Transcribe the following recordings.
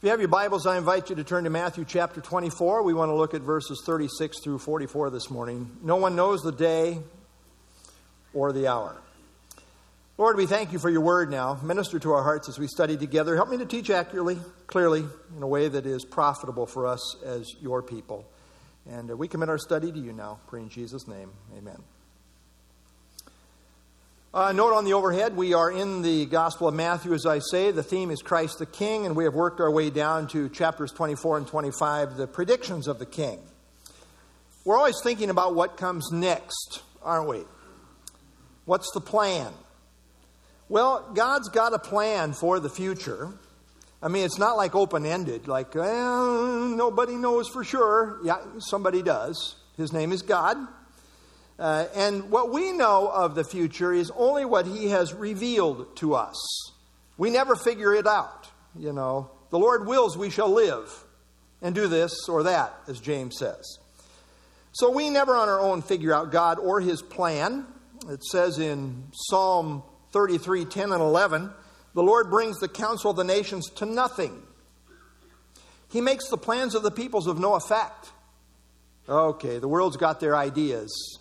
If you have your Bibles, I invite you to turn to Matthew chapter 24. We want to look at verses 36 through 44 this morning. No one knows the day or the hour. Lord, we thank you for your word now. Minister to our hearts as we study together. Help me to teach accurately, clearly, in a way that is profitable for us as your people. And uh, we commit our study to you now. Pray in Jesus' name. Amen. Uh, note on the overhead, we are in the Gospel of Matthew, as I say. The theme is Christ the King, and we have worked our way down to chapters 24 and 25, the predictions of the King. We're always thinking about what comes next, aren't we? What's the plan? Well, God's got a plan for the future. I mean, it's not like open ended, like, well, nobody knows for sure. Yeah, somebody does. His name is God. Uh, and what we know of the future is only what He has revealed to us. We never figure it out. You know, the Lord wills we shall live and do this or that, as James says. So we never on our own figure out God or His plan. It says in Psalm 33 10 and 11, the Lord brings the counsel of the nations to nothing. He makes the plans of the peoples of no effect. Okay, the world's got their ideas.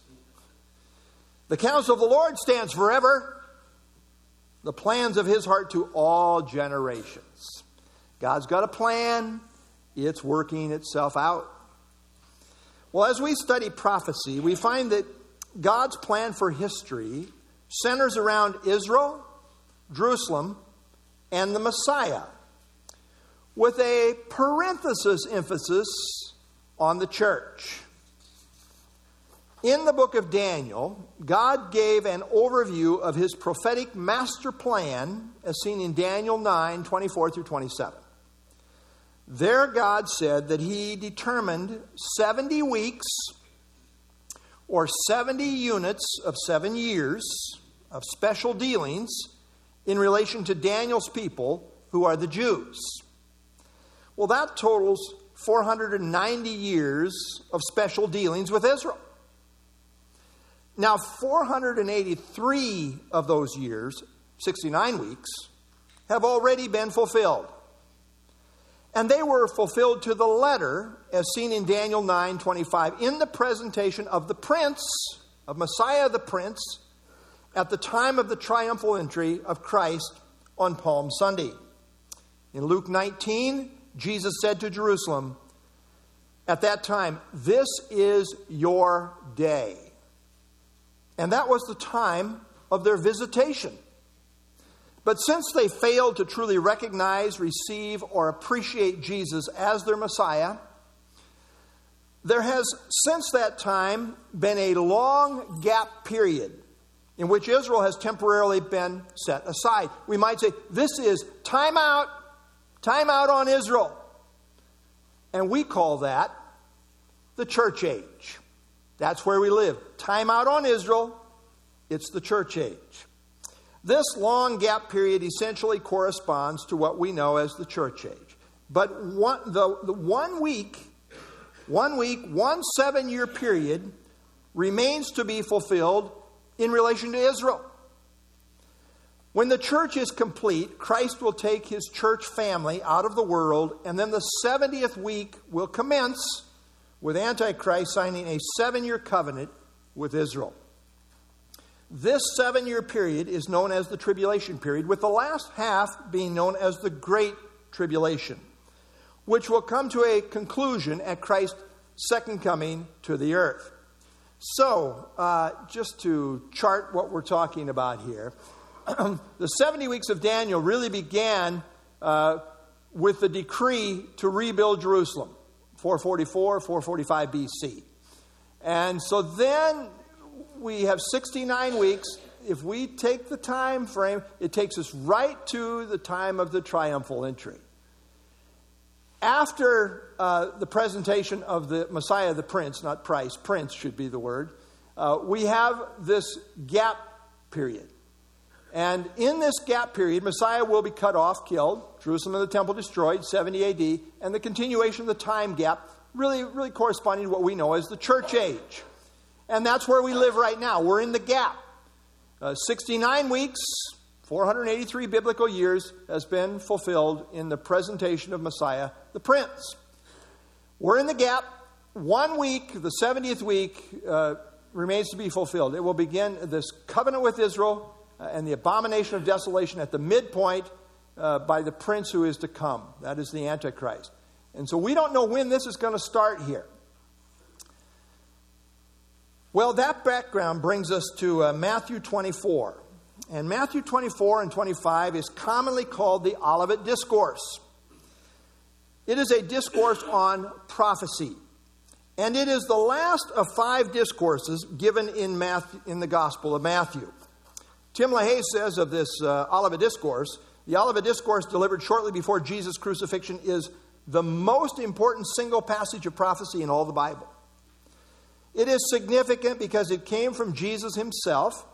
The counsel of the Lord stands forever, the plans of his heart to all generations. God's got a plan, it's working itself out. Well, as we study prophecy, we find that God's plan for history centers around Israel, Jerusalem, and the Messiah, with a parenthesis emphasis on the church. In the book of Daniel, God gave an overview of his prophetic master plan as seen in Daniel 9 24 through 27. There, God said that he determined 70 weeks or 70 units of seven years of special dealings in relation to Daniel's people, who are the Jews. Well, that totals 490 years of special dealings with Israel. Now, 483 of those years, 69 weeks, have already been fulfilled. And they were fulfilled to the letter, as seen in Daniel 9 25, in the presentation of the prince, of Messiah the prince, at the time of the triumphal entry of Christ on Palm Sunday. In Luke 19, Jesus said to Jerusalem, at that time, This is your day. And that was the time of their visitation. But since they failed to truly recognize, receive, or appreciate Jesus as their Messiah, there has since that time been a long gap period in which Israel has temporarily been set aside. We might say, this is time out, time out on Israel. And we call that the church age. That's where we live. Time out on Israel, it's the church age. This long gap period essentially corresponds to what we know as the church age. But one, the, the one week, one week, one seven year period remains to be fulfilled in relation to Israel. When the church is complete, Christ will take his church family out of the world, and then the 70th week will commence with Antichrist signing a seven year covenant with Israel. This seven year period is known as the tribulation period, with the last half being known as the Great Tribulation, which will come to a conclusion at Christ's second coming to the earth. So, uh, just to chart what we're talking about here, the 70 weeks of Daniel really began uh, with the decree to rebuild Jerusalem, 444, 445 BC. And so then we have 69 weeks. If we take the time frame, it takes us right to the time of the triumphal entry. After uh, the presentation of the Messiah, the Prince, not Price, Prince should be the word, uh, we have this gap period. And in this gap period, Messiah will be cut off, killed, Jerusalem and the temple destroyed, 70 AD, and the continuation of the time gap really, really corresponding to what we know as the church age. And that's where we live right now. We're in the gap. Uh, 69 weeks, 483 biblical years has been fulfilled in the presentation of Messiah, the Prince. We're in the gap. One week, the 70th week, uh, remains to be fulfilled. It will begin this covenant with Israel uh, and the abomination of desolation at the midpoint uh, by the prince who is to come. That is the Antichrist. And so we don't know when this is going to start here. Well, that background brings us to uh, Matthew 24. And Matthew 24 and 25 is commonly called the Olivet Discourse. It is a discourse on prophecy. And it is the last of five discourses given in, Matthew, in the Gospel of Matthew. Tim LaHaye says of this uh, Olivet Discourse the Olivet Discourse delivered shortly before Jesus' crucifixion is the most important single passage of prophecy in all the Bible. It is significant because it came from Jesus himself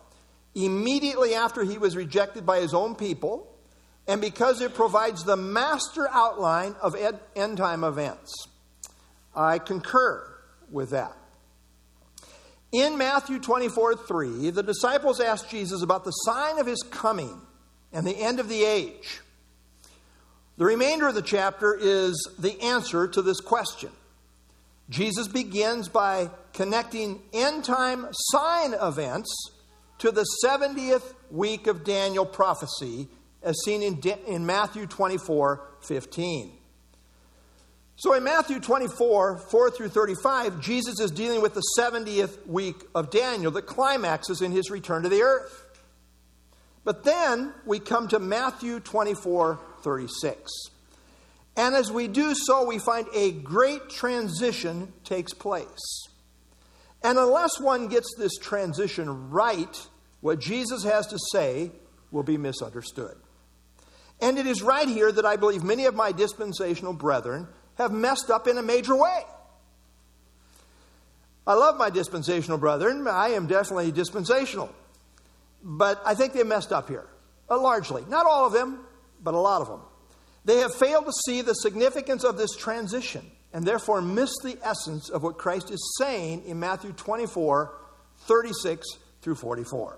immediately after he was rejected by his own people, and because it provides the master outline of end time events. I concur with that. In Matthew 24 3, the disciples asked Jesus about the sign of his coming and the end of the age. The remainder of the chapter is the answer to this question. Jesus begins by connecting end time sign events to the 70th week of Daniel prophecy, as seen in, in Matthew 24 15. So in Matthew 24, 4 through 35, Jesus is dealing with the 70th week of Daniel that climaxes in his return to the earth. But then we come to Matthew 24, 36. And as we do so, we find a great transition takes place. And unless one gets this transition right, what Jesus has to say will be misunderstood. And it is right here that I believe many of my dispensational brethren have messed up in a major way. I love my dispensational brethren. I am definitely dispensational. But I think they messed up here, uh, largely. Not all of them, but a lot of them. They have failed to see the significance of this transition and therefore missed the essence of what Christ is saying in Matthew 24 36 through 44.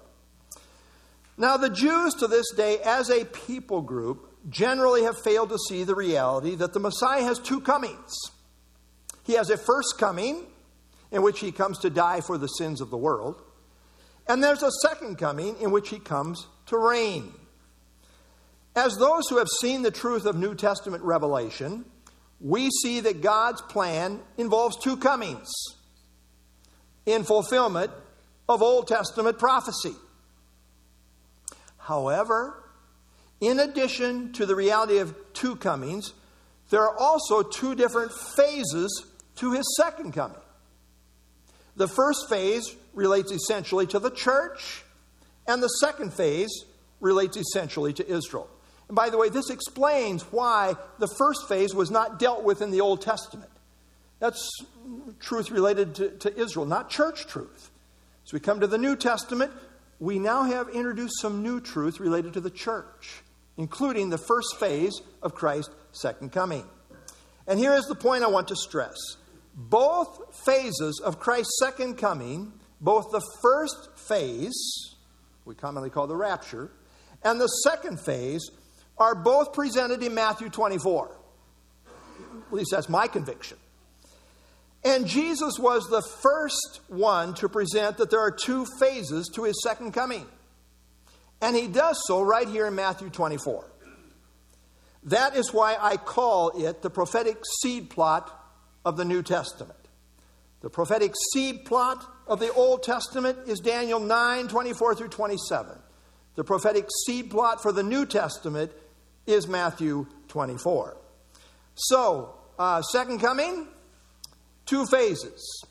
Now, the Jews to this day, as a people group, generally have failed to see the reality that the Messiah has two comings. He has a first coming, in which he comes to die for the sins of the world, and there's a second coming in which he comes to reign. As those who have seen the truth of New Testament revelation, we see that God's plan involves two comings in fulfillment of Old Testament prophecy. However, in addition to the reality of two comings, there are also two different phases to his second coming. The first phase relates essentially to the church, and the second phase relates essentially to Israel. And by the way, this explains why the first phase was not dealt with in the Old Testament. That's truth related to, to Israel, not church truth. As we come to the New Testament, we now have introduced some new truth related to the church including the first phase of Christ's second coming. And here is the point I want to stress both phases of Christ's second coming, both the first phase, we commonly call the rapture, and the second phase, are both presented in Matthew 24. At least that's my conviction. And Jesus was the first one to present that there are two phases to his second coming. And he does so right here in Matthew 24. That is why I call it the prophetic seed plot of the New Testament. The prophetic seed plot of the Old Testament is Daniel 9 24 through 27. The prophetic seed plot for the New Testament is Matthew 24. So, uh, second coming, two phases.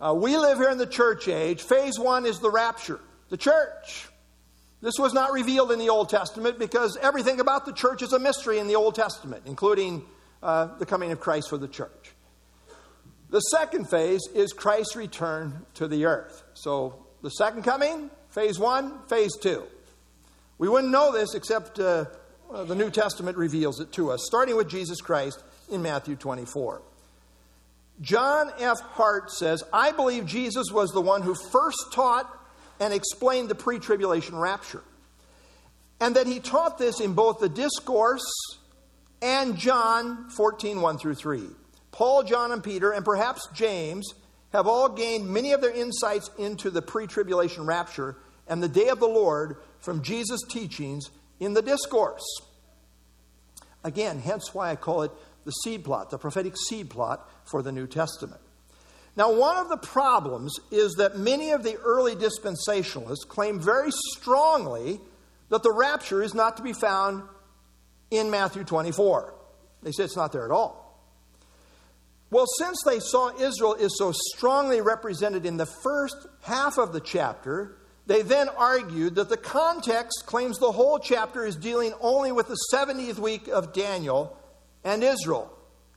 Uh, we live here in the church age. Phase one is the rapture, the church. This was not revealed in the Old Testament because everything about the church is a mystery in the Old Testament, including uh, the coming of Christ for the church. The second phase is Christ's return to the earth. So the second coming, phase one, phase two. We wouldn't know this except uh, the New Testament reveals it to us, starting with Jesus Christ in Matthew 24. John F. Hart says, I believe Jesus was the one who first taught and explained the pre tribulation rapture. and that he taught this in both the discourse and John 14 1 through 3. Paul, John, and Peter, and perhaps James, have all gained many of their insights into the pre tribulation rapture and the day of the Lord from Jesus' teachings in the discourse. Again, hence why I call it the seed plot, the prophetic seed plot for the New Testament. Now, one of the problems is that many of the early dispensationalists claim very strongly that the rapture is not to be found in Matthew 24. They say it's not there at all. Well, since they saw Israel is so strongly represented in the first half of the chapter, they then argued that the context claims the whole chapter is dealing only with the 70th week of Daniel and Israel,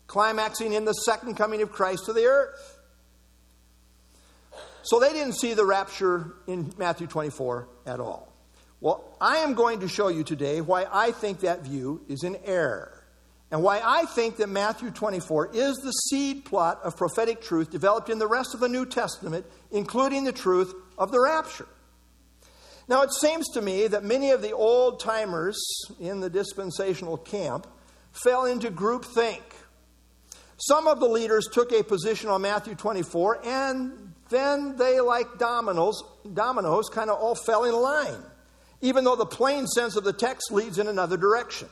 climaxing in the second coming of Christ to the earth. So they didn't see the rapture in Matthew 24 at all. Well, I am going to show you today why I think that view is in error and why I think that Matthew 24 is the seed plot of prophetic truth developed in the rest of the New Testament, including the truth of the rapture. Now, it seems to me that many of the old timers in the dispensational camp fell into groupthink. Some of the leaders took a position on Matthew 24, and then they, like dominoes, dominoes kind of all fell in line, even though the plain sense of the text leads in another direction.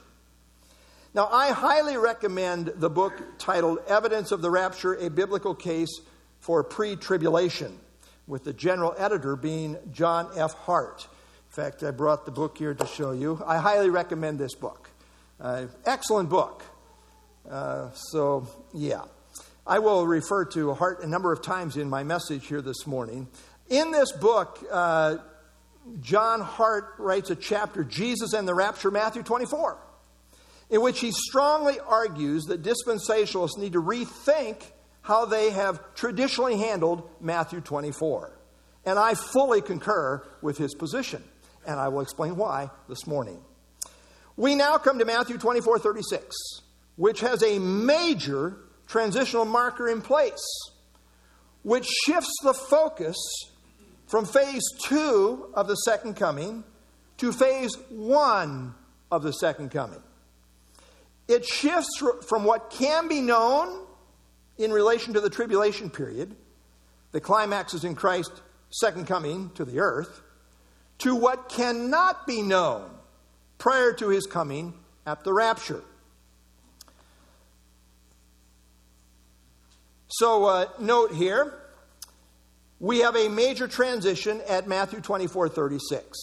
Now, I highly recommend the book titled Evidence of the Rapture A Biblical Case for Pre Tribulation with the general editor being John F. Hart. In fact, I brought the book here to show you. I highly recommend this book. Uh, excellent book. Uh, so, yeah. I will refer to Hart a number of times in my message here this morning. In this book, uh, John Hart writes a chapter, Jesus and the Rapture, Matthew 24, in which he strongly argues that dispensationalists need to rethink how they have traditionally handled Matthew 24. And I fully concur with his position, and I will explain why this morning. We now come to Matthew 24 36, which has a major transitional marker in place, which shifts the focus from phase two of the second coming to phase one of the second coming. It shifts from what can be known in relation to the tribulation period, the climax is in Christ's second coming to the earth, to what cannot be known prior to his coming at the rapture. So, uh, note here, we have a major transition at Matthew 24 36.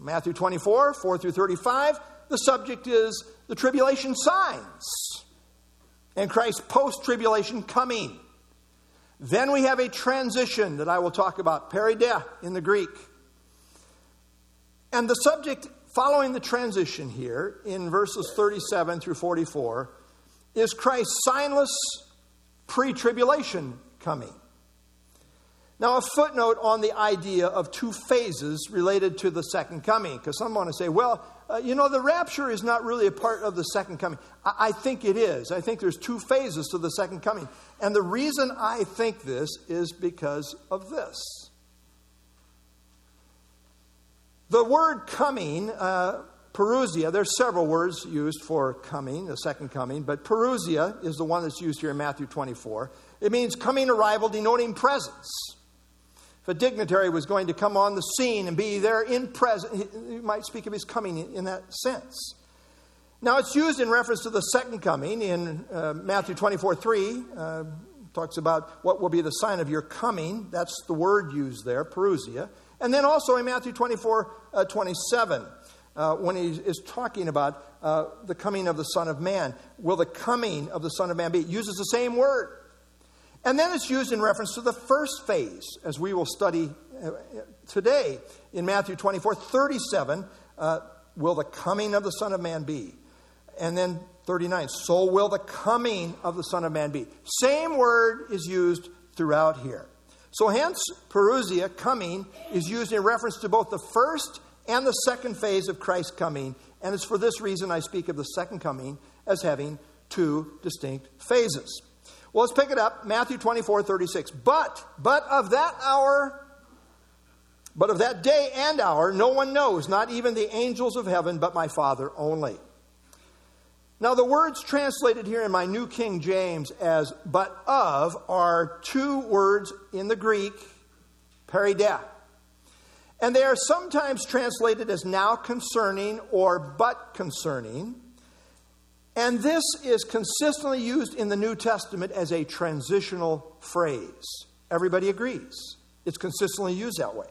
Matthew 24, 4 through 35, the subject is the tribulation signs and Christ's post tribulation coming. Then we have a transition that I will talk about, peri de in the Greek. And the subject following the transition here in verses 37 through 44 is Christ's signless pre tribulation coming. Now, a footnote on the idea of two phases related to the second coming, because some want to say, well, uh, you know, the rapture is not really a part of the second coming. I-, I think it is. I think there's two phases to the second coming. And the reason I think this is because of this. The word coming, uh, Parousia, there's several words used for coming, the second coming, but Parousia is the one that's used here in Matthew 24. It means coming, arrival, denoting presence. If a dignitary was going to come on the scene and be there in present, you might speak of his coming in that sense. Now, it's used in reference to the second coming in uh, Matthew 24 3. Uh, talks about what will be the sign of your coming. That's the word used there, parousia. And then also in Matthew 24 uh, 27, uh, when he is talking about uh, the coming of the Son of Man. Will the coming of the Son of Man be? It uses the same word. And then it's used in reference to the first phase, as we will study uh, today in Matthew 24 37. Uh, will the coming of the Son of Man be? And then 39, so will the coming of the Son of Man be. Same word is used throughout here. So, hence, parousia, coming, is used in reference to both the first and the second phase of Christ's coming. And it's for this reason I speak of the second coming as having two distinct phases. Well, let's pick it up. Matthew 24, 36. But, but of that hour But of that day and hour, no one knows, not even the angels of heaven, but my Father only. Now, the words translated here in my New King James as but of are two words in the Greek, peri de. And they are sometimes translated as now concerning or but concerning. And this is consistently used in the New Testament as a transitional phrase. Everybody agrees. It's consistently used that way.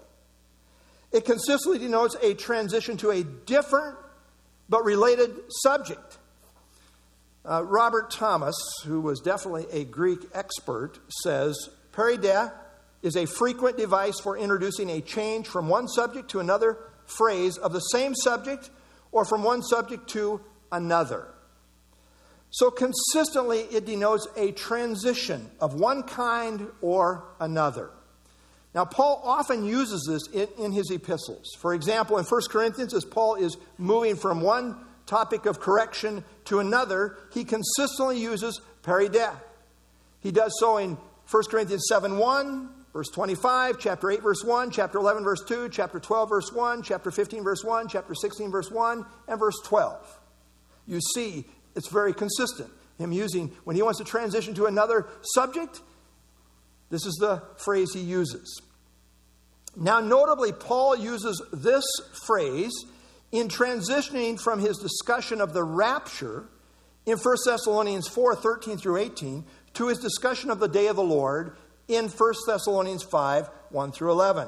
It consistently denotes a transition to a different but related subject. Uh, Robert Thomas, who was definitely a Greek expert, says peri de is a frequent device for introducing a change from one subject to another phrase of the same subject or from one subject to another. So, consistently, it denotes a transition of one kind or another. Now, Paul often uses this in, in, his epistles. For example, in 1 Corinthians, as Paul is moving from one topic of correction to another, he consistently uses peri de. He does so in 1 Corinthians 7 1, verse 25, chapter 8, verse 1, chapter 11, verse 2, chapter 12, verse 1, chapter 15, verse 1, chapter 16, verse 1, and verse 12. You see, it's very consistent. Him using, when he wants to transition to another subject, this is the phrase he uses. Now, notably, Paul uses this phrase in transitioning from his discussion of the rapture in 1 Thessalonians 4 13 through 18 to his discussion of the day of the Lord in 1 Thessalonians 5 1 through 11,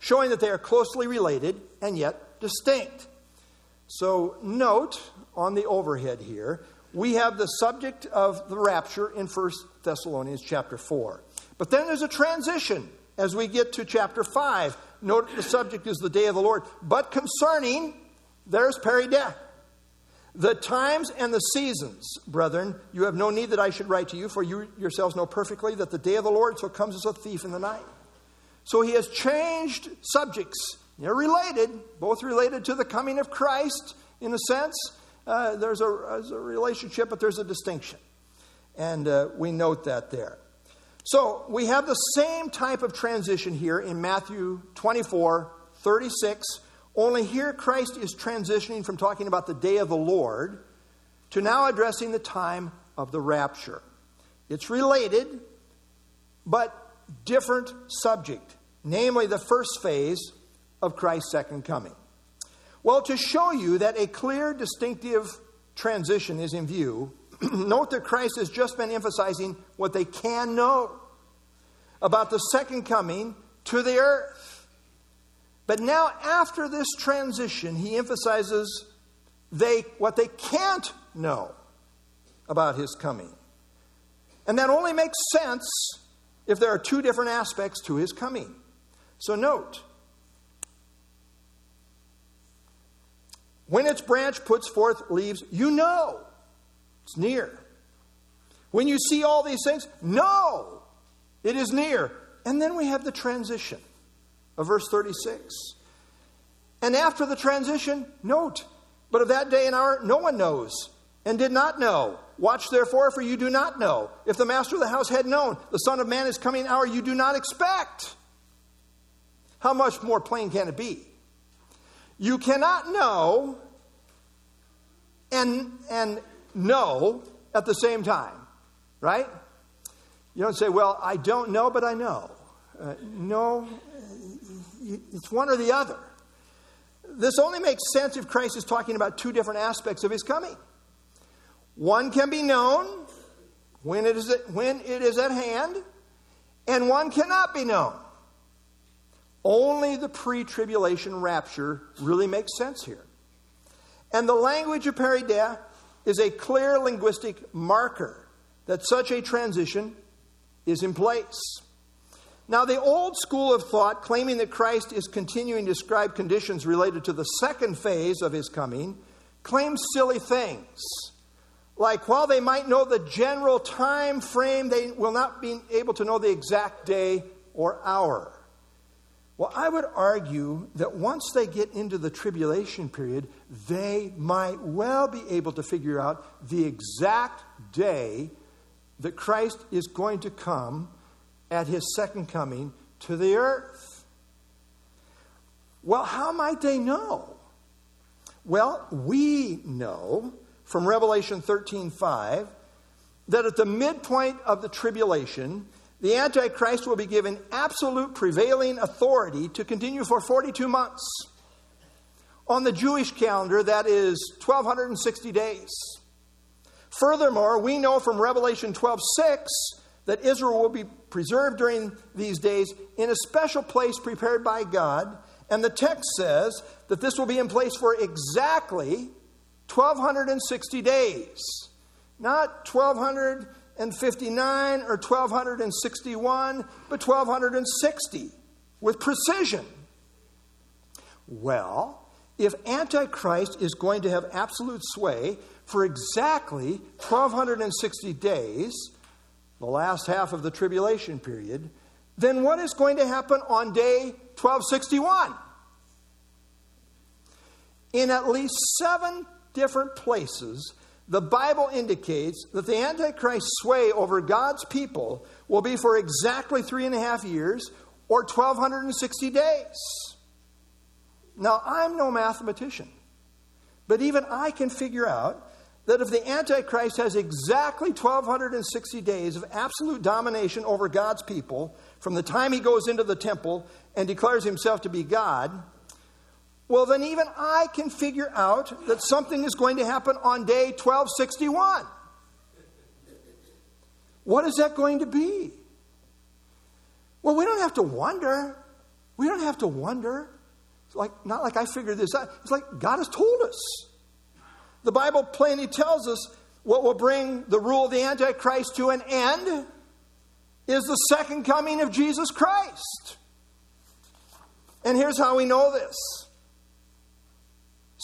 showing that they are closely related and yet distinct. So, note on the overhead here, we have the subject of the rapture in 1 Thessalonians chapter 4. But then there's a transition as we get to chapter 5. Note the subject is the day of the Lord. But concerning, there's peri de. The times and the seasons, brethren, you have no need that I should write to you, for you yourselves know perfectly that the day of the Lord so comes as a thief in the night. So he has changed subjects. They're related, both related to the coming of Christ in a sense. Uh, there's, a, there's, a, relationship, but there's a distinction. And uh, we note that there. So we have the same type of transition here in Matthew 24, 36, only here Christ is transitioning from talking about the day of the Lord to now addressing the time of the rapture. It's related, but different subject, namely the first phase of Christ's second coming. Well, to show you that a clear, distinctive transition is in view, note that Christ has just been emphasizing what they can know about the second coming to the earth. But now, after this transition, he emphasizes they, what they can't know about his coming. And that only makes sense if there are two different aspects to his coming. So, note when its branch puts forth leaves, you know it's near. When you see all these things, know it is near. And then we have the transition of verse 36. And after the transition, note, but of that day and hour no one knows and did not know. Watch therefore, for you do not know. If the master of the house had known, the Son of Man is coming an hour you do not expect. How much more plain can it be? You cannot know and, and know at the same time, right? You don't say, Well, I don't know, but I know. Uh, no, it's one or the other. This only makes sense if Christ is talking about two different aspects of his coming. One can be known when it is at, when it is at hand, and one cannot be known. Only the pre tribulation rapture really makes sense here. And the language of peri de is a clear linguistic marker that such a transition is in place. Now, the old school of thought, claiming that Christ is continuing to describe conditions related to the second phase of his coming, claims silly things. Like, while they might know the general time frame, they will not be able to know the exact day or hour. Well, I would argue that once they get into the tribulation period, they might well be able to figure out the exact day that Christ is going to come at his second coming to the earth. Well, how might they know? Well, we know from Revelation 13:5 that at the midpoint of the tribulation, the Antichrist will be given absolute prevailing authority to continue for 42 months. On the Jewish calendar, that is 1260 days. Furthermore, we know from Revelation 12:6 that Israel will be preserved during these days in a special place prepared by God, and the text says that this will be in place for exactly 1260 days. Not 1259 or 1261, but 1260 with precision. Well, if Antichrist is going to have absolute sway for exactly 1260 days, the last half of the tribulation period, then what is going to happen on day 1261? In at least seven different places, the Bible indicates that the Antichrist sway over God's people will be for exactly three and a half years or 1260 days. Now, I'm no mathematician, but even I can figure out that if the Antichrist has exactly 1260 days of absolute domination over God's people from the time he goes into the temple and declares himself to be God, well, then even I can figure out that something is going to happen on day 1261. What is that going to be? Well, we don't have to wonder. We don't have to wonder. It's like not like I figured this out. It's like God has told us. The Bible plainly tells us what will bring the rule of the Antichrist to an end is the second coming of Jesus Christ. And here's how we know this.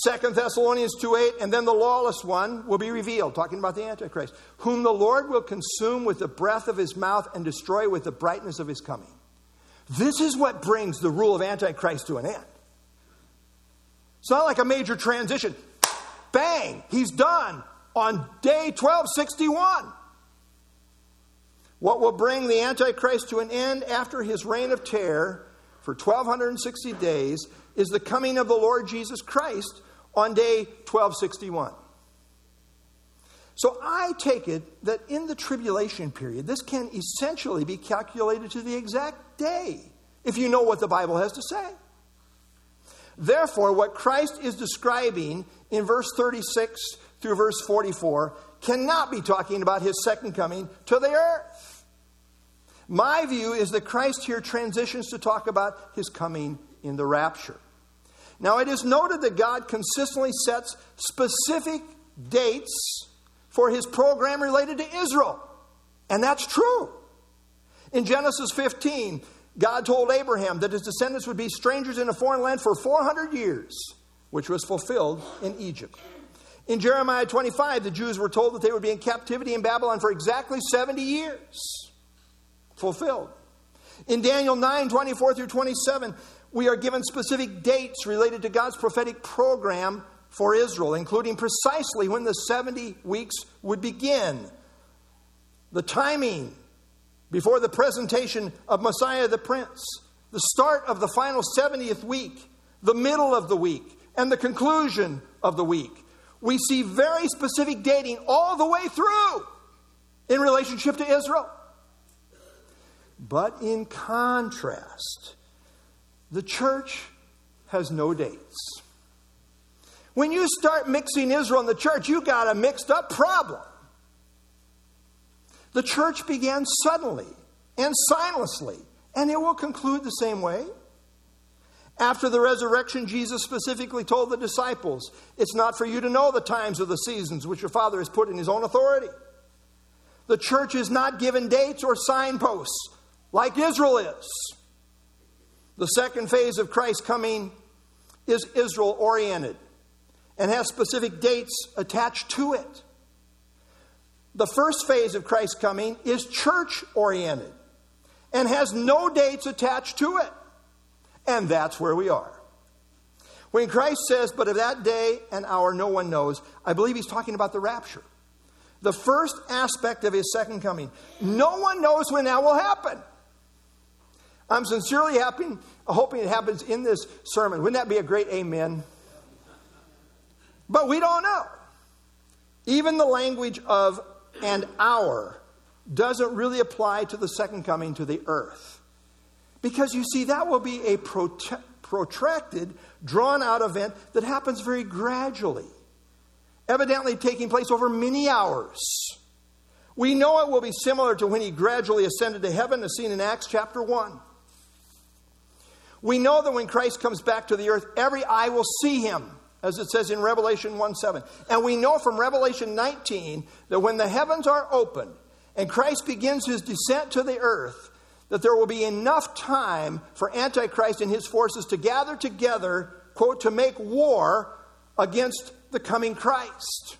Second Thessalonians 2 8, and then the lawless one will be revealed, talking about the Antichrist, whom the Lord will consume with the breath of his mouth and destroy with the brightness of his coming. This is what brings the rule of Antichrist to an end. It's not like a major transition. Bang, he's done on day 1261. What will bring the Antichrist to an end after his reign of terror for 1260 days is the coming of the Lord Jesus Christ on day 1261. So I take it that in the tribulation period, this can essentially be calculated to the exact day, if you know what the Bible has to say. Therefore, what Christ is describing in verse 36 through verse 44 cannot be talking about his second coming to the earth. My view is that Christ here transitions to talk about his coming in the rapture. Now, it is noted that God consistently sets specific dates for his program related to Israel. And that's true. In Genesis 15, God told Abraham that his descendants would be strangers in a foreign land for 400 years which was fulfilled in Egypt. In Jeremiah 25, the Jews were told that they would be in captivity in Babylon for exactly 70 years. Fulfilled. In Daniel 9, 24 through 27, we are given specific dates related to God's prophetic program for Israel, including precisely when the 70 weeks would begin, the timing before the presentation of Messiah the Prince, the start of the final 70th week, the middle of the week, and the conclusion of the week. We see very specific dating all the way through in relationship to Israel. But in contrast, the church has no dates. When you start mixing Israel and the church, you got a mixed up problem. The church began suddenly and silently, and it will conclude the same way. After the resurrection, Jesus specifically told the disciples, It's not for you to know the times or the seasons which your Father has put in His own authority. The church is not given dates or signposts like Israel is. The second phase of Christ's coming is Israel oriented and has specific dates attached to it. The first phase of Christ's coming is church oriented and has no dates attached to it. And that's where we are. When Christ says, But of that day and hour no one knows, I believe he's talking about the rapture. The first aspect of his second coming. No one knows when that will happen. I'm sincerely happy, hoping it happens in this sermon. Wouldn't that be a great amen? But we don't know. Even the language of an hour doesn't really apply to the second coming to the earth. Because you see, that will be a protracted, drawn out event that happens very gradually, evidently taking place over many hours. We know it will be similar to when he gradually ascended to heaven, as seen in Acts chapter 1. We know that when Christ comes back to the earth, every eye will see him, as it says in Revelation 1 7. And we know from Revelation 19 that when the heavens are opened and Christ begins his descent to the earth, that there will be enough time for Antichrist and his forces to gather together, quote, to make war against the coming Christ.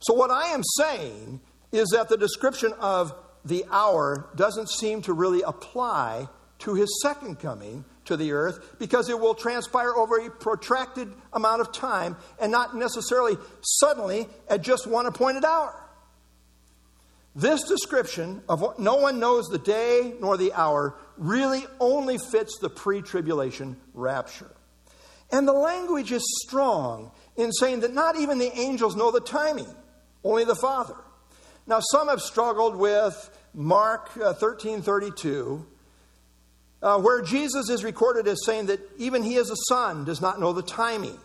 So, what I am saying is that the description of the hour doesn't seem to really apply to his second coming to the earth because it will transpire over a protracted amount of time and not necessarily suddenly at just one appointed hour. This description of what no one knows the day nor the hour really only fits the pre tribulation rapture. And the language is strong in saying that not even the angels know the timing, only the Father. Now, some have struggled with Mark uh, 13 32, uh, where Jesus is recorded as saying that even he as a son does not know the timing.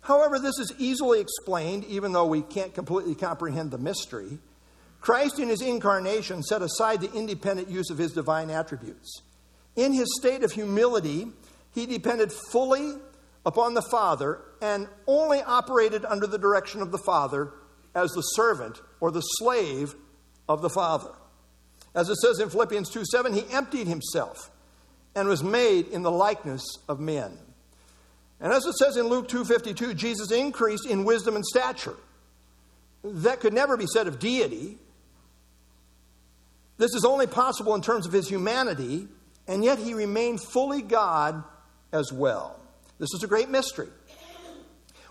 However, this is easily explained, even though we can't completely comprehend the mystery. Christ, in his incarnation, set aside the independent use of his divine attributes. In his state of humility, he depended fully upon the Father and only operated under the direction of the Father as the servant or the slave of the Father. As it says in Philippians 2 7, he emptied himself and was made in the likeness of men. And as it says in Luke 2:52, Jesus increased in wisdom and stature. That could never be said of deity, this is only possible in terms of his humanity, and yet he remained fully God as well. This is a great mystery.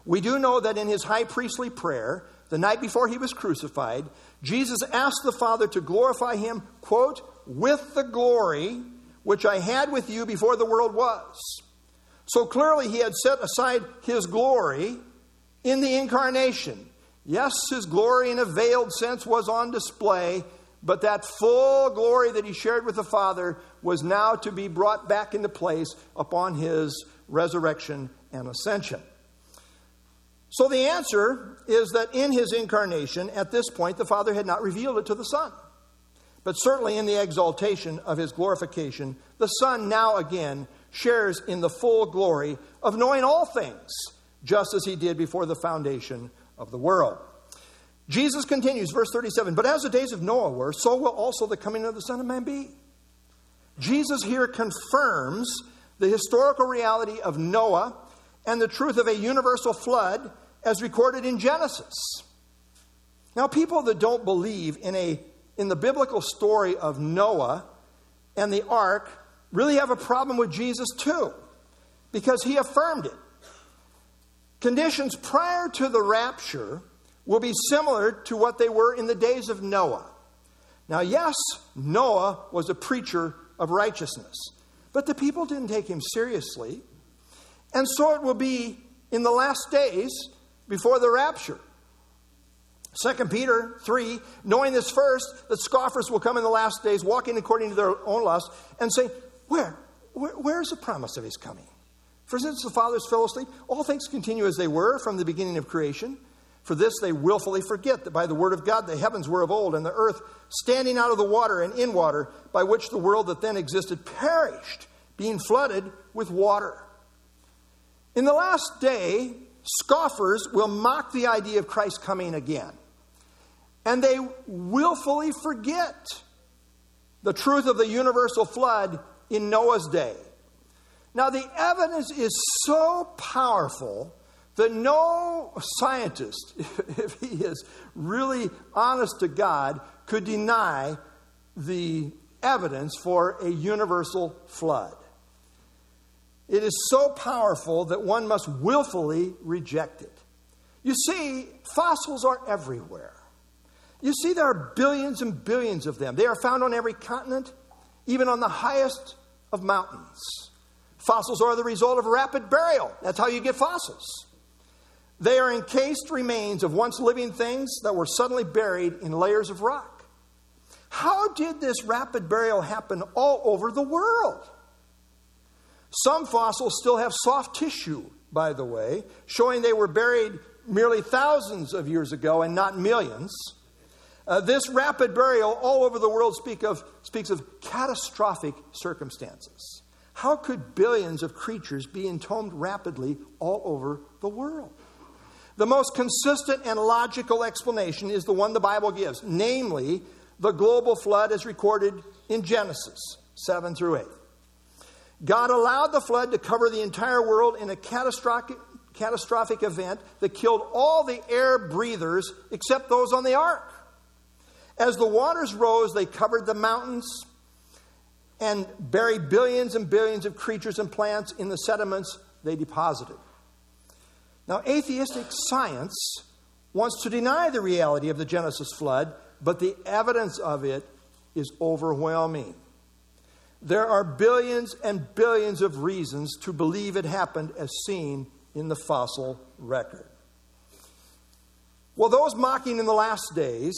We do know that in his high priestly prayer, the night before he was crucified, Jesus asked the Father to glorify him, quote, with the glory which I had with you before the world was. So clearly he had set aside his glory in the incarnation. Yes, his glory in a veiled sense was on display, but that full glory that he shared with the Father was now to be brought back into place upon his resurrection and ascension. So the answer is that in his incarnation, at this point, the Father had not revealed it to the Son. But certainly in the exaltation of his glorification, the Son now again shares in the full glory of knowing all things, just as he did before the foundation of the world. Jesus continues, verse 37 But as the days of Noah were, so will also the coming of the Son of Man be. Jesus here confirms the historical reality of Noah and the truth of a universal flood as recorded in Genesis. Now, people that don't believe in, a, in the biblical story of Noah and the ark really have a problem with Jesus too, because he affirmed it. Conditions prior to the rapture will be similar to what they were in the days of Noah. Now, yes, Noah was a preacher of righteousness, but the people didn't take him seriously. And so it will be in the last days before the rapture. 2 Peter 3, knowing this first, that scoffers will come in the last days, walking according to their own lust, and say, Where? Where where's the promise of his coming? For since the fathers fell asleep, all things continue as they were from the beginning of creation. For this they willfully forget that by the word of God the heavens were of old, and the earth standing out of the water and in water, by which the world that then existed perished, being flooded with water. In the last day, scoffers will mock the idea of Christ coming again. And they willfully forget the truth of the universal flood in Noah's day. Now, the evidence is so powerful that no scientist, if he is really honest to God, could deny the evidence for a universal flood. It is so powerful that one must willfully reject it. You see, fossils are everywhere. You see, there are billions and billions of them. They are found on every continent, even on the highest of mountains. Fossils are the result of rapid burial. That's how you get fossils. They are encased remains of once living things that were suddenly buried in layers of rock. How did this rapid burial happen all over the world? Some fossils still have soft tissue, by the way, showing they were buried merely thousands of years ago and not millions. Uh, this rapid burial all over the world speak of, speaks of catastrophic circumstances. How could billions of creatures be entombed rapidly all over the world? The most consistent and logical explanation is the one the Bible gives, namely, the global flood as recorded in Genesis 7 through 8. God allowed the flood to cover the entire world in a catastrophic, catastrophic event that killed all the air breathers except those on the ark. As the waters rose, they covered the mountains and buried billions and billions of creatures and plants in the sediments they deposited. Now, atheistic science wants to deny the reality of the Genesis flood, but the evidence of it is overwhelming. There are billions and billions of reasons to believe it happened as seen in the fossil record. Well, those mocking in the last days,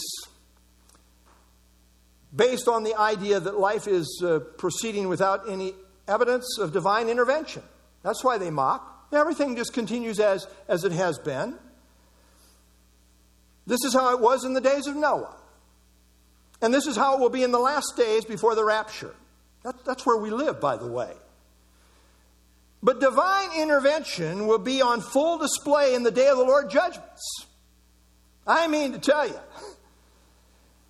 based on the idea that life is uh, proceeding without any evidence of divine intervention, that's why they mock. Everything just continues as, as it has been. This is how it was in the days of Noah. And this is how it will be in the last days before the rapture. That, that's where we live, by the way. But divine intervention will be on full display in the day of the Lord judgments. I mean to tell you.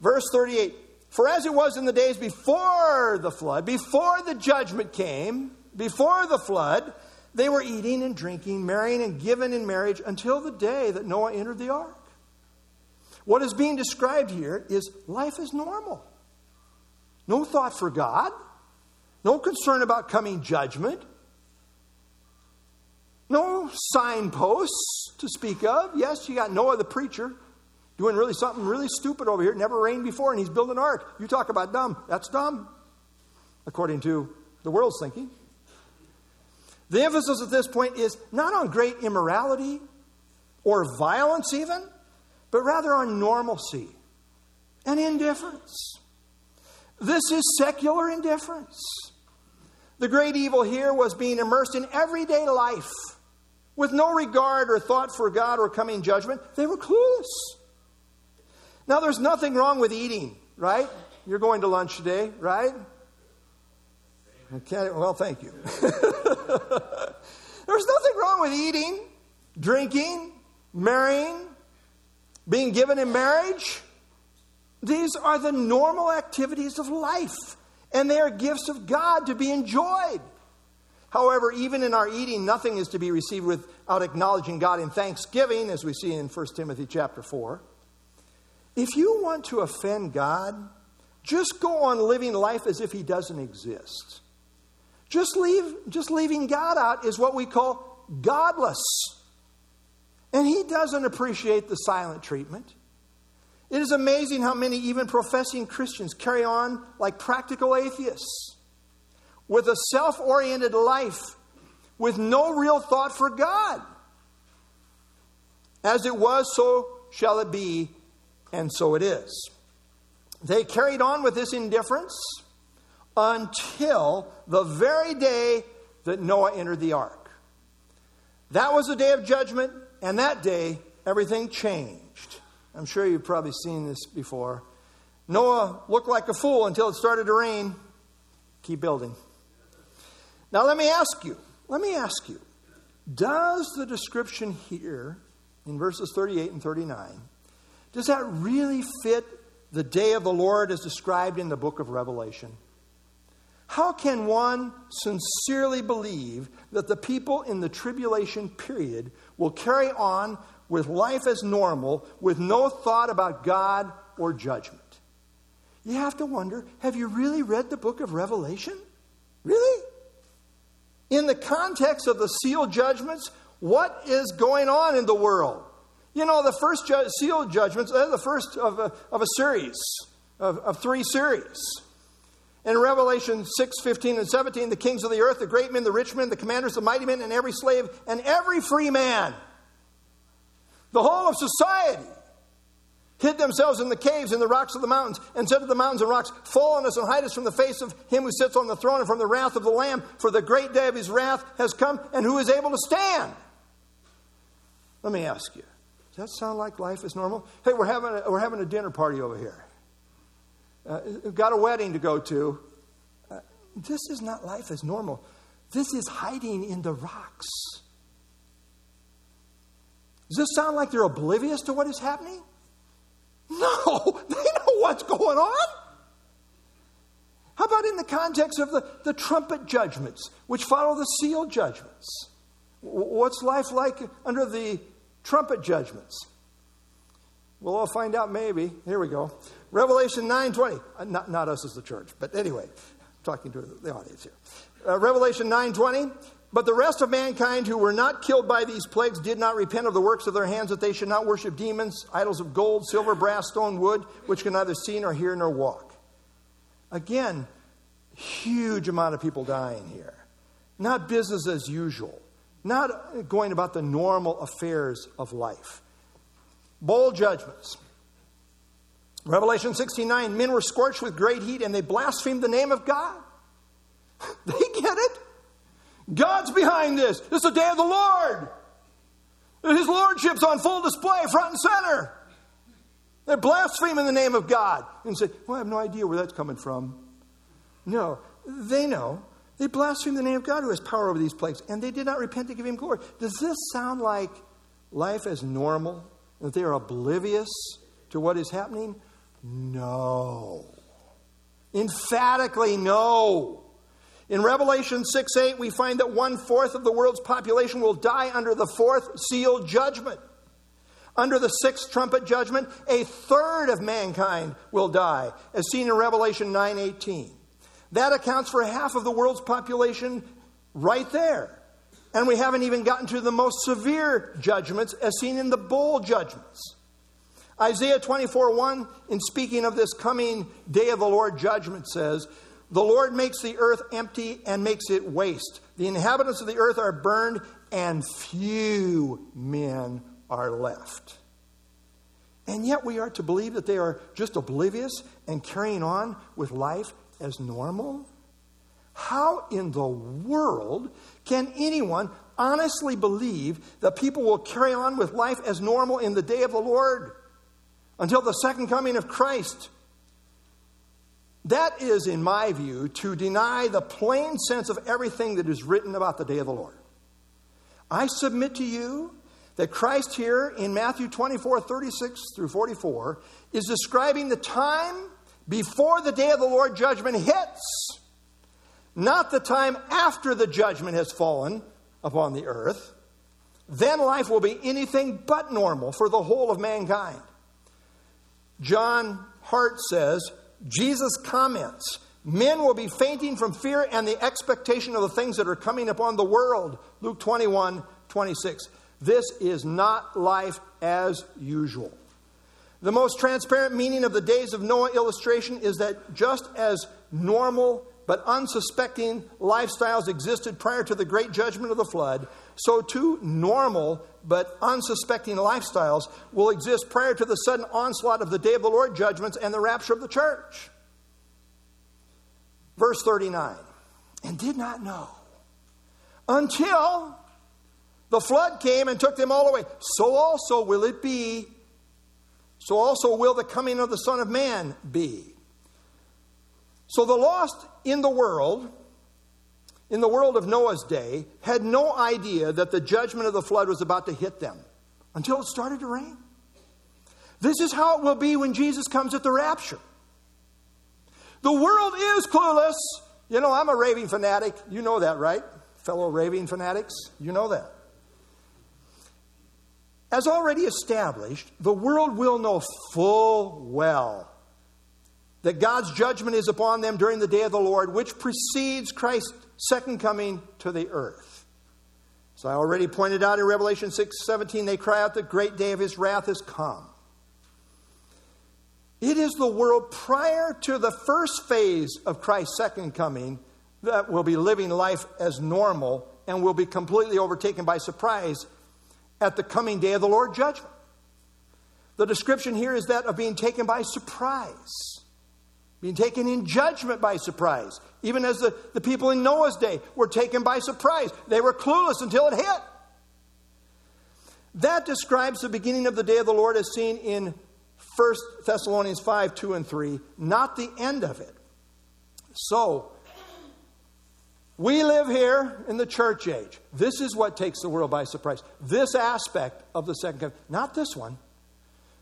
Verse 38 For as it was in the days before the flood, before the judgment came, before the flood, they were eating and drinking, marrying and given in marriage until the day that Noah entered the ark. What is being described here is life is normal. No thought for God, no concern about coming judgment, no signposts to speak of. Yes, you got Noah the preacher doing really something really stupid over here. Never rained before, and he's building an ark. You talk about dumb. That's dumb, according to the world's thinking. The emphasis at this point is not on great immorality or violence, even, but rather on normalcy and indifference. This is secular indifference. The great evil here was being immersed in everyday life with no regard or thought for God or coming judgment. They were clueless. Now, there's nothing wrong with eating, right? You're going to lunch today, right? Okay, well, thank you. There's nothing wrong with eating, drinking, marrying, being given in marriage. These are the normal activities of life, and they are gifts of God to be enjoyed. However, even in our eating, nothing is to be received without acknowledging God in thanksgiving, as we see in 1 Timothy chapter 4. If you want to offend God, just go on living life as if He doesn't exist. Just, leave, just leaving God out is what we call godless. And he doesn't appreciate the silent treatment. It is amazing how many, even professing Christians, carry on like practical atheists with a self oriented life with no real thought for God. As it was, so shall it be, and so it is. They carried on with this indifference until the very day that Noah entered the ark. That was the day of judgment, and that day everything changed. I'm sure you've probably seen this before. Noah looked like a fool until it started to rain. Keep building. Now, let me ask you, let me ask you, does the description here in verses 38 and 39, does that really fit the day of the Lord as described in the book of Revelation? How can one sincerely believe that the people in the tribulation period will carry on with life as normal with no thought about God or judgment? You have to wonder have you really read the book of Revelation? Really? In the context of the sealed judgments, what is going on in the world? You know, the first ju- sealed judgments, they're the first of a, of a series, of, of three series. In Revelation 6 15 and 17, the kings of the earth, the great men, the rich men, the commanders, the mighty men, and every slave, and every free man, the whole of society, hid themselves in the caves in the rocks of the mountains, and said to the mountains and rocks, Fall on us and hide us from the face of him who sits on the throne and from the wrath of the Lamb, for the great day of his wrath has come, and who is able to stand? Let me ask you, does that sound like life is normal? Hey, we're having a, we're having a dinner party over here. Uh, got a wedding to go to. Uh, this is not life as normal. This is hiding in the rocks. Does this sound like they're oblivious to what is happening? No, they know what's going on. How about in the context of the, the trumpet judgments, which follow the seal judgments? What's life like under the trumpet judgments? We'll all find out maybe. Here we go. Revelation 9.20. Uh, not, not us as the church, but anyway, I'm talking to the audience here. Uh, Revelation 9.20. But the rest of mankind who were not killed by these plagues did not repent of the works of their hands, that they should not worship demons, idols of gold, silver, brass, stone, wood, which can neither see nor hear nor walk. Again, huge amount of people dying here. Not business as usual. Not going about the normal affairs of life. Bold judgments. Revelation 69 men were scorched with great heat and they blasphemed the name of God. they get it. God's behind this. This is the day of the Lord. His lordship's on full display, front and center. They're blaspheming the name of God and say, Well, I have no idea where that's coming from. No, they know. They blaspheme the name of God who has power over these plagues, and they did not repent to give him glory. Does this sound like life as normal? That they are oblivious to what is happening? No. Emphatically, no. In Revelation 6 8, we find that one fourth of the world's population will die under the fourth seal judgment. Under the sixth trumpet judgment, a third of mankind will die, as seen in Revelation 9 18. That accounts for half of the world's population right there. And we haven't even gotten to the most severe judgments, as seen in the bowl judgments. Isaiah 24 1, in speaking of this coming day of the Lord judgment, says, the Lord makes the earth empty and makes it waste. The inhabitants of the earth are burned, and few men are left. And yet we are to believe that they are just oblivious and carrying on with life as normal? How in the world can anyone honestly believe that people will carry on with life as normal in the day of the Lord until the second coming of Christ? That is, in my view, to deny the plain sense of everything that is written about the day of the Lord. I submit to you that Christ here in Matthew 24, 36 through 44 is describing the time before the day of the Lord judgment hits, not the time after the judgment has fallen upon the earth. Then life will be anything but normal for the whole of mankind. John Hart says, Jesus comments Men will be fainting from fear and the expectation of the things that are coming upon the world. Luke 21 26. This is not life as usual. The most transparent meaning of the days of Noah illustration is that just as normal but unsuspecting lifestyles existed prior to the great judgment of the flood, so too normal but unsuspecting lifestyles will exist prior to the sudden onslaught of the day of the Lord judgments and the rapture of the church. Verse 39 and did not know until the flood came and took them all away. So also will it be. So also will the coming of the Son of Man be. So the lost in the world in the world of Noah's day had no idea that the judgment of the flood was about to hit them until it started to rain. This is how it will be when Jesus comes at the rapture. The world is clueless. You know, I'm a raving fanatic. You know that, right? Fellow raving fanatics, you know that. As already established, the world will know full well that God's judgment is upon them during the day of the Lord, which precedes Christ's second coming to the earth. So I already pointed out in Revelation 6 17, they cry out, The great day of his wrath has come. It is the world prior to the first phase of Christ's second coming that will be living life as normal and will be completely overtaken by surprise at the coming day of the Lord judgment. The description here is that of being taken by surprise, being taken in judgment by surprise. Even as the, the people in Noah's day were taken by surprise, they were clueless until it hit. That describes the beginning of the day of the Lord as seen in 1 Thessalonians 5 2 and 3, not the end of it. So, we live here in the church age. This is what takes the world by surprise. This aspect of the second coming, not this one.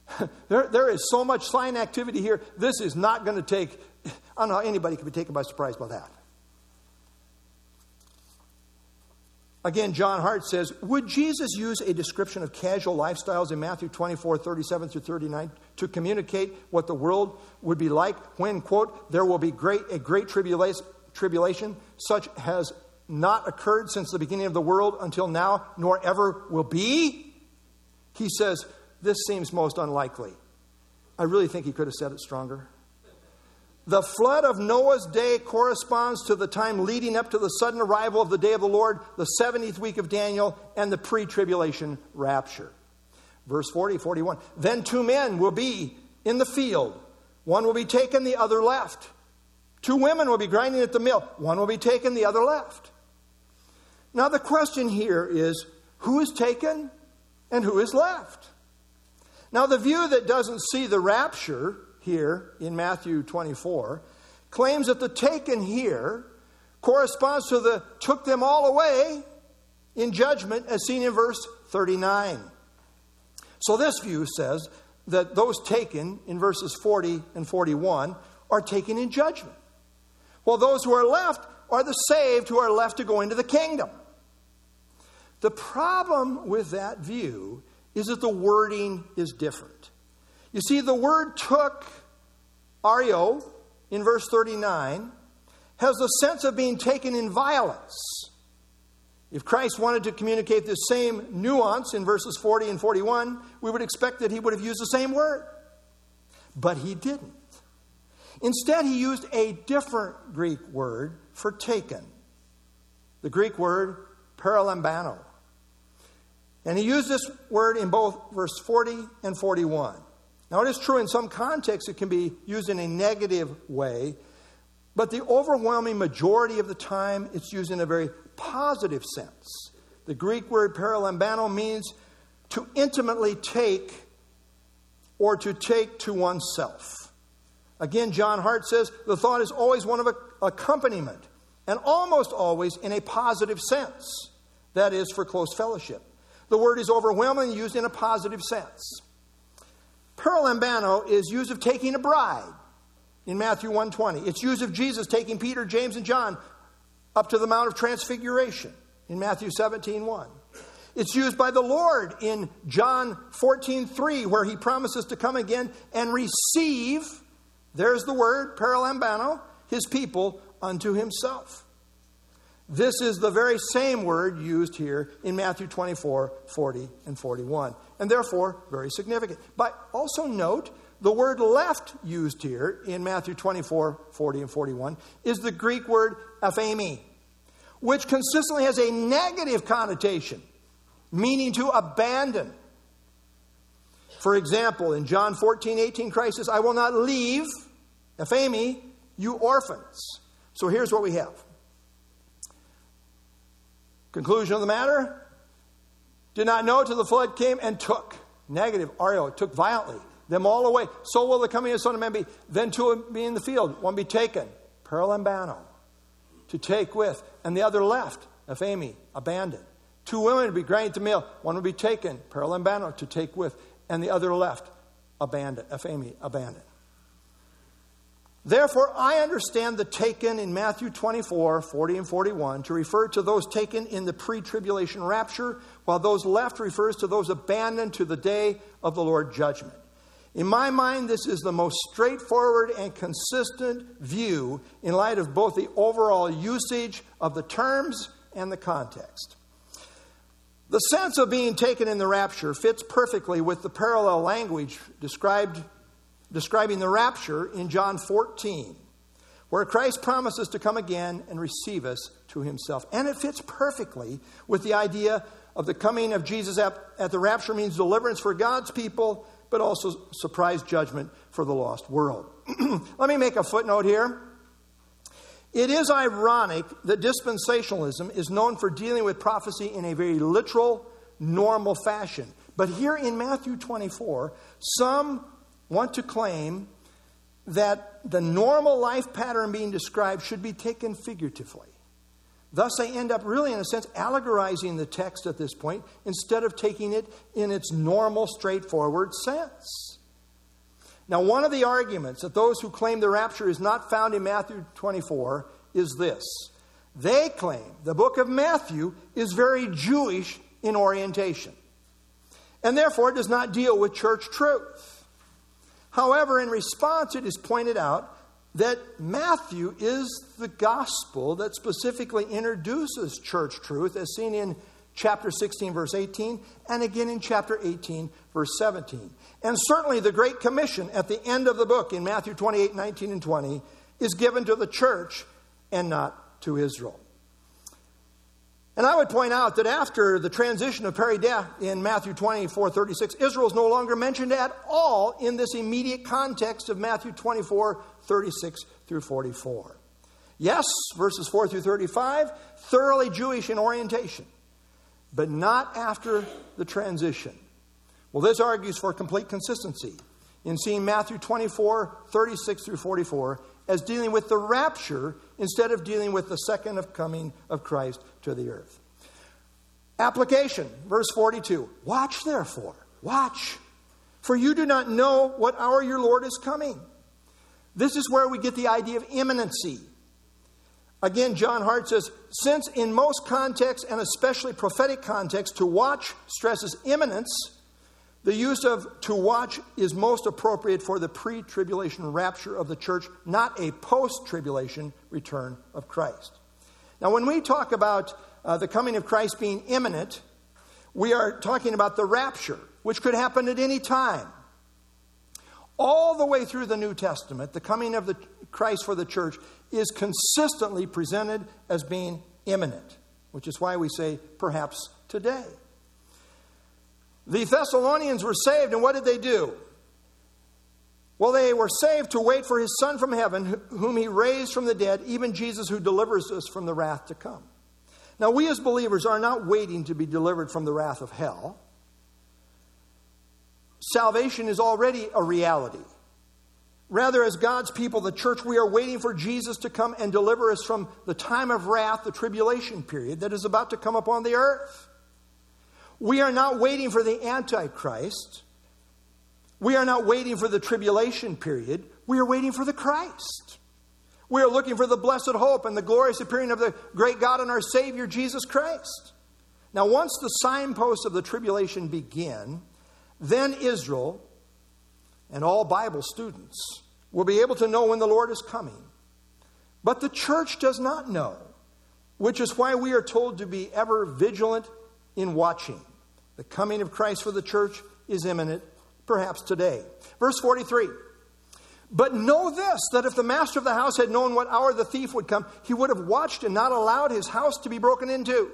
there, there is so much sign activity here. This is not going to take, I don't know how anybody can be taken by surprise by that. Again, John Hart says, Would Jesus use a description of casual lifestyles in Matthew 24, 37 through 39 to communicate what the world would be like when, quote, there will be great, a great tribulation, tribulation, such has not occurred since the beginning of the world until now, nor ever will be? He says, This seems most unlikely. I really think he could have said it stronger. The flood of Noah's day corresponds to the time leading up to the sudden arrival of the day of the Lord, the 70th week of Daniel, and the pre tribulation rapture. Verse 40, 41. Then two men will be in the field, one will be taken, the other left. Two women will be grinding at the mill, one will be taken, the other left. Now, the question here is who is taken and who is left? Now, the view that doesn't see the rapture here in Matthew 24 claims that the taken here corresponds to the took them all away in judgment as seen in verse 39. So this view says that those taken in verses 40 and 41 are taken in judgment. While those who are left are the saved who are left to go into the kingdom. The problem with that view is that the wording is different. You see, the word took, airo, in verse 39, has the sense of being taken in violence. If Christ wanted to communicate the same nuance in verses 40 and 41, we would expect that he would have used the same word. But he didn't. Instead, he used a different Greek word for taken the Greek word paralambano. And he used this word in both verse 40 and 41. Now, it is true in some contexts it can be used in a negative way, but the overwhelming majority of the time it's used in a very positive sense. The Greek word paralambano means to intimately take or to take to oneself. Again, John Hart says the thought is always one of accompaniment, and almost always in a positive sense. That is, for close fellowship. The word is overwhelmingly used in a positive sense. Paralambano is used of taking a bride in Matthew 120. It's used of Jesus taking Peter, James, and John up to the Mount of Transfiguration in Matthew 17 1. It's used by the Lord in John 14 3, where he promises to come again and receive, there's the word, paralambano, his people unto himself. This is the very same word used here in Matthew 24, 40, and 41, and therefore very significant. But also note the word left used here in Matthew 24, 40, and 41 is the Greek word aphemi, which consistently has a negative connotation, meaning to abandon. For example, in John 14, 18, Christ says, I will not leave, aphemi, you orphans. So here's what we have Conclusion of the matter did not know till the flood came and took. Negative, airo, took violently them all away. So will the coming of the Son of Man be. Then two be in the field, one be taken, paralambano, to take with, and the other left, aphemi, abandoned. Two women would be granted to meal, one will be taken, paralambano, to take with, and the other left, abandoned, aphemi, abandoned. Therefore, I understand the taken in Matthew 24, 40, and 41 to refer to those taken in the pre tribulation rapture, while those left refers to those abandoned to the day of the Lord judgment. In my mind, this is the most straightforward and consistent view in light of both the overall usage of the terms and the context. The sense of being taken in the rapture fits perfectly with the parallel language described describing the rapture in John 14, where Christ promises to come again and receive us to himself. And it fits perfectly with the idea of the coming of Jesus at, at the rapture means deliverance for God's people, but also surprise judgment for the lost world. Let me make a footnote here. It is ironic that dispensationalism is known for dealing with prophecy in a very literal, normal fashion. But here in Matthew 24, some want to claim that the normal life pattern being described should be taken figuratively. Thus, they end up really, in a sense, allegorizing the text at this point instead of taking it in its normal, straightforward sense. Now, one of the arguments that those who claim the rapture is not found in Matthew 24 is this. They claim the book of Matthew is very Jewish in orientation, and therefore it does not deal with church truth. However, in response, it is pointed out that Matthew is the gospel that specifically introduces church truth, as seen in chapter 16, verse 18, and again in chapter 18, verse 17. And certainly the Great Commission at the end of the book in Matthew 28, 19, and 20 is given to the church and not to Israel. And I would point out that after the transition of peri de in Matthew 24 36, Israel is no longer mentioned at all in this immediate context of Matthew 24 36 through 44. Yes, verses 4 through 35, thoroughly Jewish in orientation, but not after the transition. Well, this argues for complete consistency in seeing Matthew 24 36 through 44 as dealing with the rapture instead of dealing with the second of coming of Christ to the earth. Application, verse 42. Watch therefore, watch, for you do not know what hour your Lord is coming. This is where we get the idea of imminency. Again, John Hart says, since in most contexts, and especially prophetic contexts, to watch stresses imminence, the use of to watch is most appropriate for the pre tribulation rapture of the church, not a post tribulation return of Christ. Now, when we talk about uh, the coming of Christ being imminent, we are talking about the rapture, which could happen at any time. All the way through the New Testament, the coming of the Christ for the church is consistently presented as being imminent, which is why we say perhaps today. The Thessalonians were saved, and what did they do? Well, they were saved to wait for his Son from heaven, whom he raised from the dead, even Jesus who delivers us from the wrath to come. Now, we as believers are not waiting to be delivered from the wrath of hell. Salvation is already a reality. Rather, as God's people, the church, we are waiting for Jesus to come and deliver us from the time of wrath, the tribulation period that is about to come upon the earth. We are not waiting for the Antichrist. We are not waiting for the tribulation period. We are waiting for the Christ. We are looking for the blessed hope and the glorious appearing of the great God and our Savior, Jesus Christ. Now, once the signposts of the tribulation begin, then Israel and all Bible students will be able to know when the Lord is coming. But the church does not know, which is why we are told to be ever vigilant in watching. The coming of Christ for the church is imminent, perhaps today. Verse 43 But know this, that if the master of the house had known what hour the thief would come, he would have watched and not allowed his house to be broken into.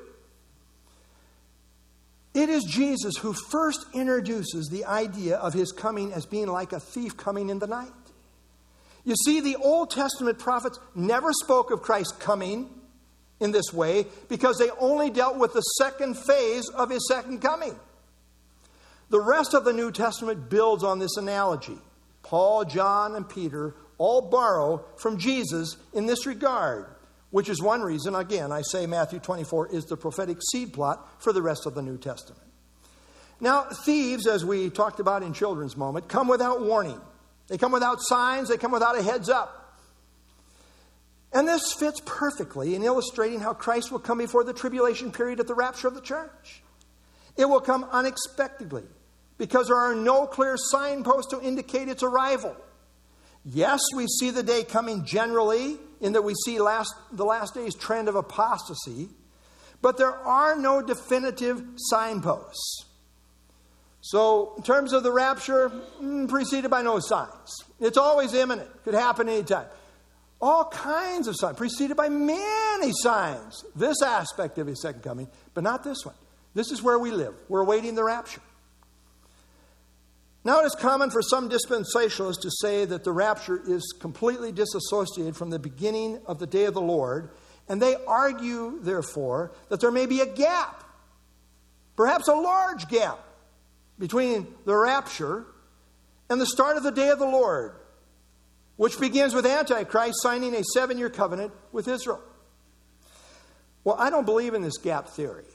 It is Jesus who first introduces the idea of his coming as being like a thief coming in the night. You see, the Old Testament prophets never spoke of Christ coming in this way because they only dealt with the second phase of his second coming. The rest of the New Testament builds on this analogy. Paul, John, and Peter all borrow from Jesus in this regard, which is one reason, again, I say Matthew 24 is the prophetic seed plot for the rest of the New Testament. Now, thieves, as we talked about in children's moment, come without warning. They come without signs, they come without a heads up. And this fits perfectly in illustrating how Christ will come before the tribulation period at the rapture of the church. It will come unexpectedly because there are no clear signposts to indicate its arrival. Yes, we see the day coming generally in that we see last, the last day's trend of apostasy, but there are no definitive signposts. So, in terms of the rapture, mm, preceded by no signs. It's always imminent, could happen anytime. All kinds of signs, preceded by many signs. This aspect of his second coming, but not this one. This is where we live. We're awaiting the rapture. Now, it is common for some dispensationalists to say that the rapture is completely disassociated from the beginning of the day of the Lord, and they argue, therefore, that there may be a gap, perhaps a large gap, between the rapture and the start of the day of the Lord, which begins with Antichrist signing a seven year covenant with Israel. Well, I don't believe in this gap theory.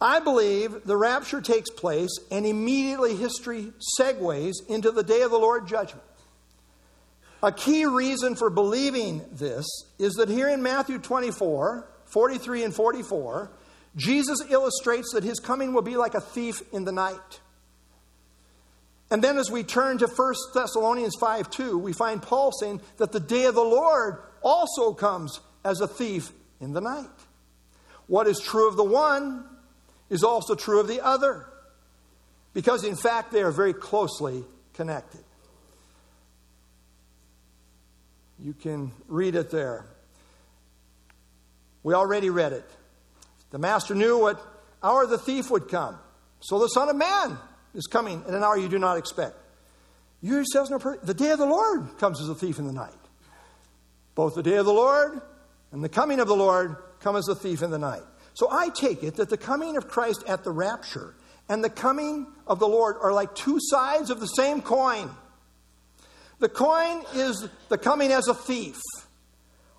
I believe the rapture takes place and immediately history segues into the day of the Lord judgment. A key reason for believing this is that here in Matthew 24, 43 and 44, Jesus illustrates that his coming will be like a thief in the night. And then as we turn to 1 Thessalonians 5 2, we find Paul saying that the day of the Lord also comes as a thief in the night. What is true of the one is also true of the other, because in fact they are very closely connected. You can read it there. We already read it. The master knew what hour the thief would come. So the Son of Man is coming in an hour you do not expect. You yourselves know the day of the Lord comes as a thief in the night. Both the day of the Lord and the coming of the Lord come as a thief in the night. So I take it that the coming of Christ at the rapture and the coming of the Lord are like two sides of the same coin. The coin is the coming as a thief.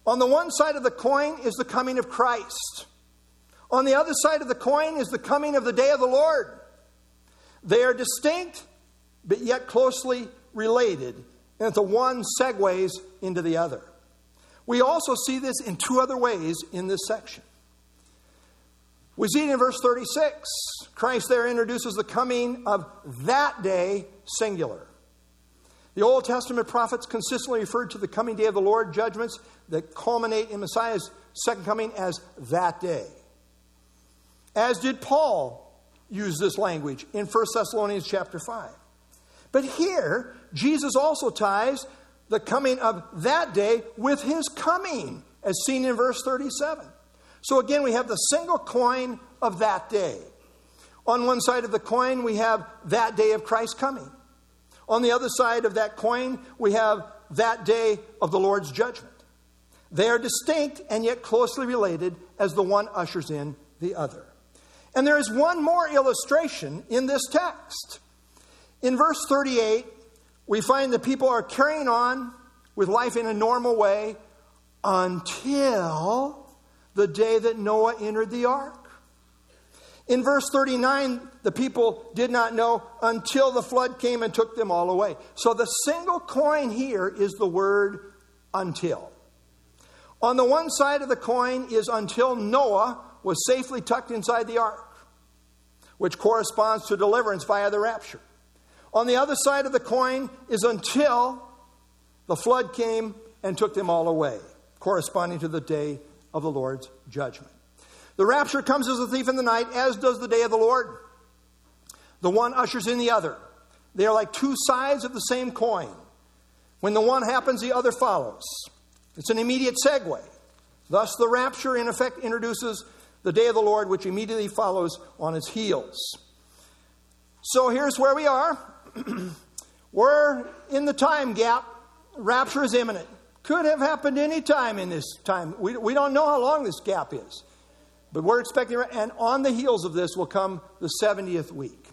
On the one side of the coin is the coming of Christ. On the other side of the coin is the coming of the day of the Lord. They are distinct, but yet closely related, and the one segues into the other. We also see this in two other ways in this section. We see it in verse 36. Christ there introduces the coming of that day, singular. The Old Testament prophets consistently referred to the coming day of the Lord judgments that culminate in Messiah's second coming as that day. As did Paul use this language in 1 Thessalonians chapter 5. But here, Jesus also ties the coming of that day with his coming, as seen in verse 37. So again, we have the single coin of that day. On one side of the coin, we have that day of Christ's coming. On the other side of that coin, we have that day of the Lord's judgment. They are distinct and yet closely related as the one ushers in the other. And there is one more illustration in this text. In verse 38, we find that people are carrying on with life in a normal way until the day that Noah entered the ark. In verse 39, the people did not know until the flood came and took them all away. So the single coin here is the word until. On the one side of the coin is until Noah was safely tucked inside the ark, which corresponds to deliverance via the rapture. On the other side of the coin is until the flood came and took them all away, corresponding to the day of the Lord's judgment. The rapture comes as a thief in the night, as does the day of the Lord. The one ushers in the other. They are like two sides of the same coin. When the one happens, the other follows. It's an immediate segue. Thus, the rapture, in effect, introduces the day of the Lord, which immediately follows on its heels. So here's where we are. We're in the time gap. Rapture is imminent. Could have happened any time in this time. We, we don't know how long this gap is. But we're expecting, and on the heels of this will come the 70th week.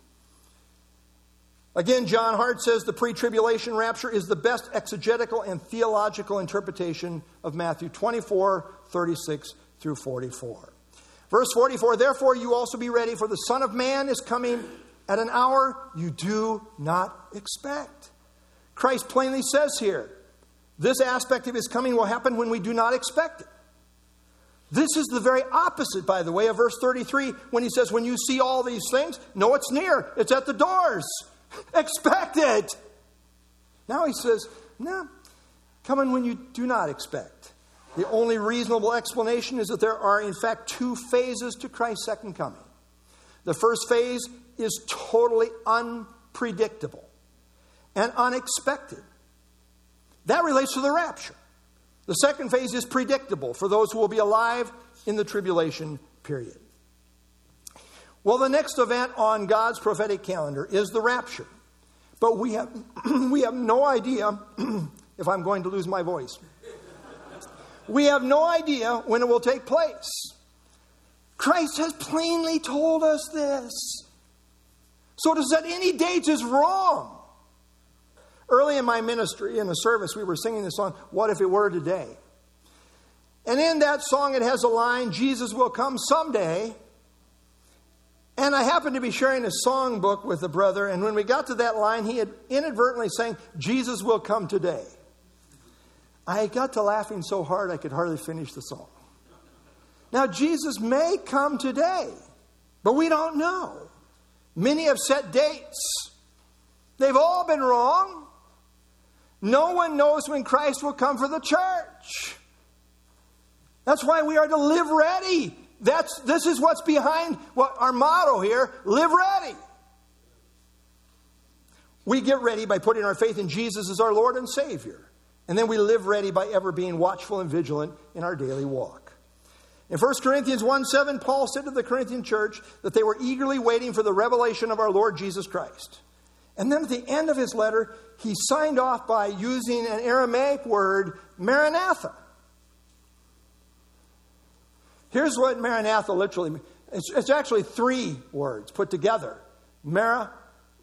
Again, John Hart says the pre tribulation rapture is the best exegetical and theological interpretation of Matthew 24, 36 through 44. Verse 44 Therefore, you also be ready, for the Son of Man is coming at an hour you do not expect. Christ plainly says here this aspect of his coming will happen when we do not expect it. This is the very opposite, by the way, of verse 33 when he says, When you see all these things, know it's near, it's at the doors. expect it. Now he says, No, coming when you do not expect. The only reasonable explanation is that there are, in fact, two phases to Christ's second coming. The first phase is totally unpredictable and unexpected. That relates to the rapture. The second phase is predictable for those who will be alive in the tribulation period. Well, the next event on God's prophetic calendar is the rapture. But we have, we have no idea if I'm going to lose my voice. We have no idea when it will take place. Christ has plainly told us this. So to set any date is wrong. Early in my ministry, in the service, we were singing the song, What If It Were Today? And in that song, it has a line, Jesus will come someday. And I happened to be sharing a songbook with a brother, and when we got to that line, he had inadvertently saying, Jesus will come today. I got to laughing so hard I could hardly finish the song. Now, Jesus may come today, but we don't know. Many have set dates. They've all been wrong. No one knows when Christ will come for the church. That's why we are to live ready that's, this is what's behind what our motto here live ready. We get ready by putting our faith in Jesus as our Lord and Savior. And then we live ready by ever being watchful and vigilant in our daily walk. In 1 Corinthians 1 7, Paul said to the Corinthian church that they were eagerly waiting for the revelation of our Lord Jesus Christ. And then at the end of his letter, he signed off by using an Aramaic word, Maranatha. Here's what Maranatha literally means it's, it's actually three words put together Mara,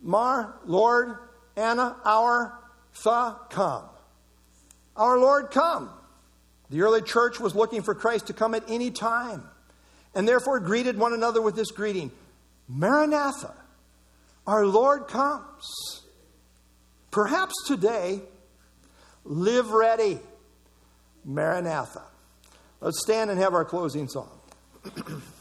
Mar, Lord, Anna, our, Tha, come. Our Lord, come. The early church was looking for Christ to come at any time and therefore greeted one another with this greeting Maranatha, our Lord comes. Perhaps today, live ready. Maranatha. Let's stand and have our closing song.